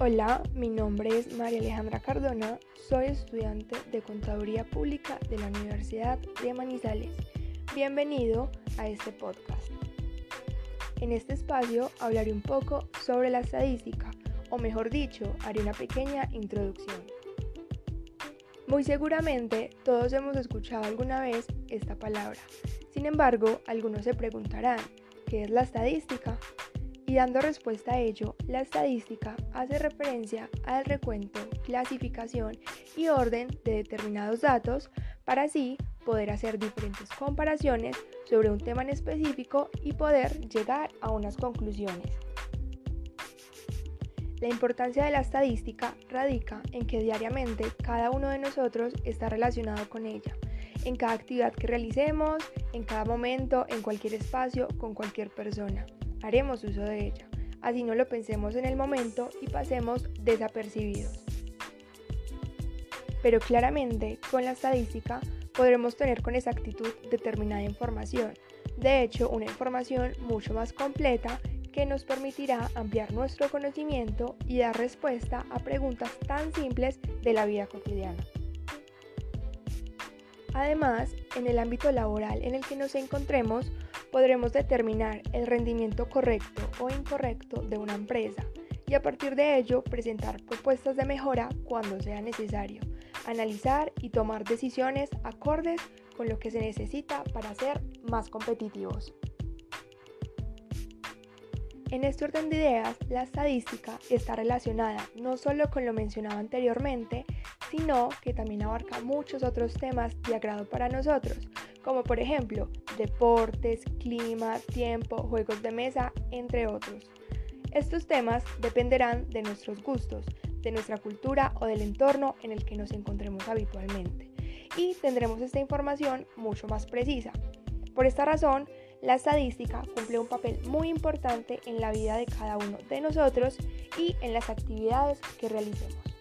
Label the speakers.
Speaker 1: Hola, mi nombre es María Alejandra Cardona, soy estudiante de Contaduría Pública de la Universidad de Manizales. Bienvenido a este podcast. En este espacio hablaré un poco sobre la estadística, o mejor dicho, haré una pequeña introducción. Muy seguramente todos hemos escuchado alguna vez esta palabra. Sin embargo, algunos se preguntarán, ¿qué es la estadística? Y dando respuesta a ello, la estadística hace referencia al recuento, clasificación y orden de determinados datos para así poder hacer diferentes comparaciones sobre un tema en específico y poder llegar a unas conclusiones. La importancia de la estadística radica en que diariamente cada uno de nosotros está relacionado con ella, en cada actividad que realicemos, en cada momento, en cualquier espacio, con cualquier persona haremos uso de ella. Así no lo pensemos en el momento y pasemos desapercibidos. Pero claramente, con la estadística podremos tener con exactitud determinada información. De hecho, una información mucho más completa que nos permitirá ampliar nuestro conocimiento y dar respuesta a preguntas tan simples de la vida cotidiana. Además, en el ámbito laboral en el que nos encontremos, podremos determinar el rendimiento correcto o incorrecto de una empresa y a partir de ello presentar propuestas de mejora cuando sea necesario, analizar y tomar decisiones acordes con lo que se necesita para ser más competitivos. En este orden de ideas, la estadística está relacionada no solo con lo mencionado anteriormente, sino que también abarca muchos otros temas de agrado para nosotros, como por ejemplo deportes, clima, tiempo, juegos de mesa, entre otros. Estos temas dependerán de nuestros gustos, de nuestra cultura o del entorno en el que nos encontremos habitualmente, y tendremos esta información mucho más precisa. Por esta razón, la estadística cumple un papel muy importante en la vida de cada uno de nosotros y en las actividades que realicemos.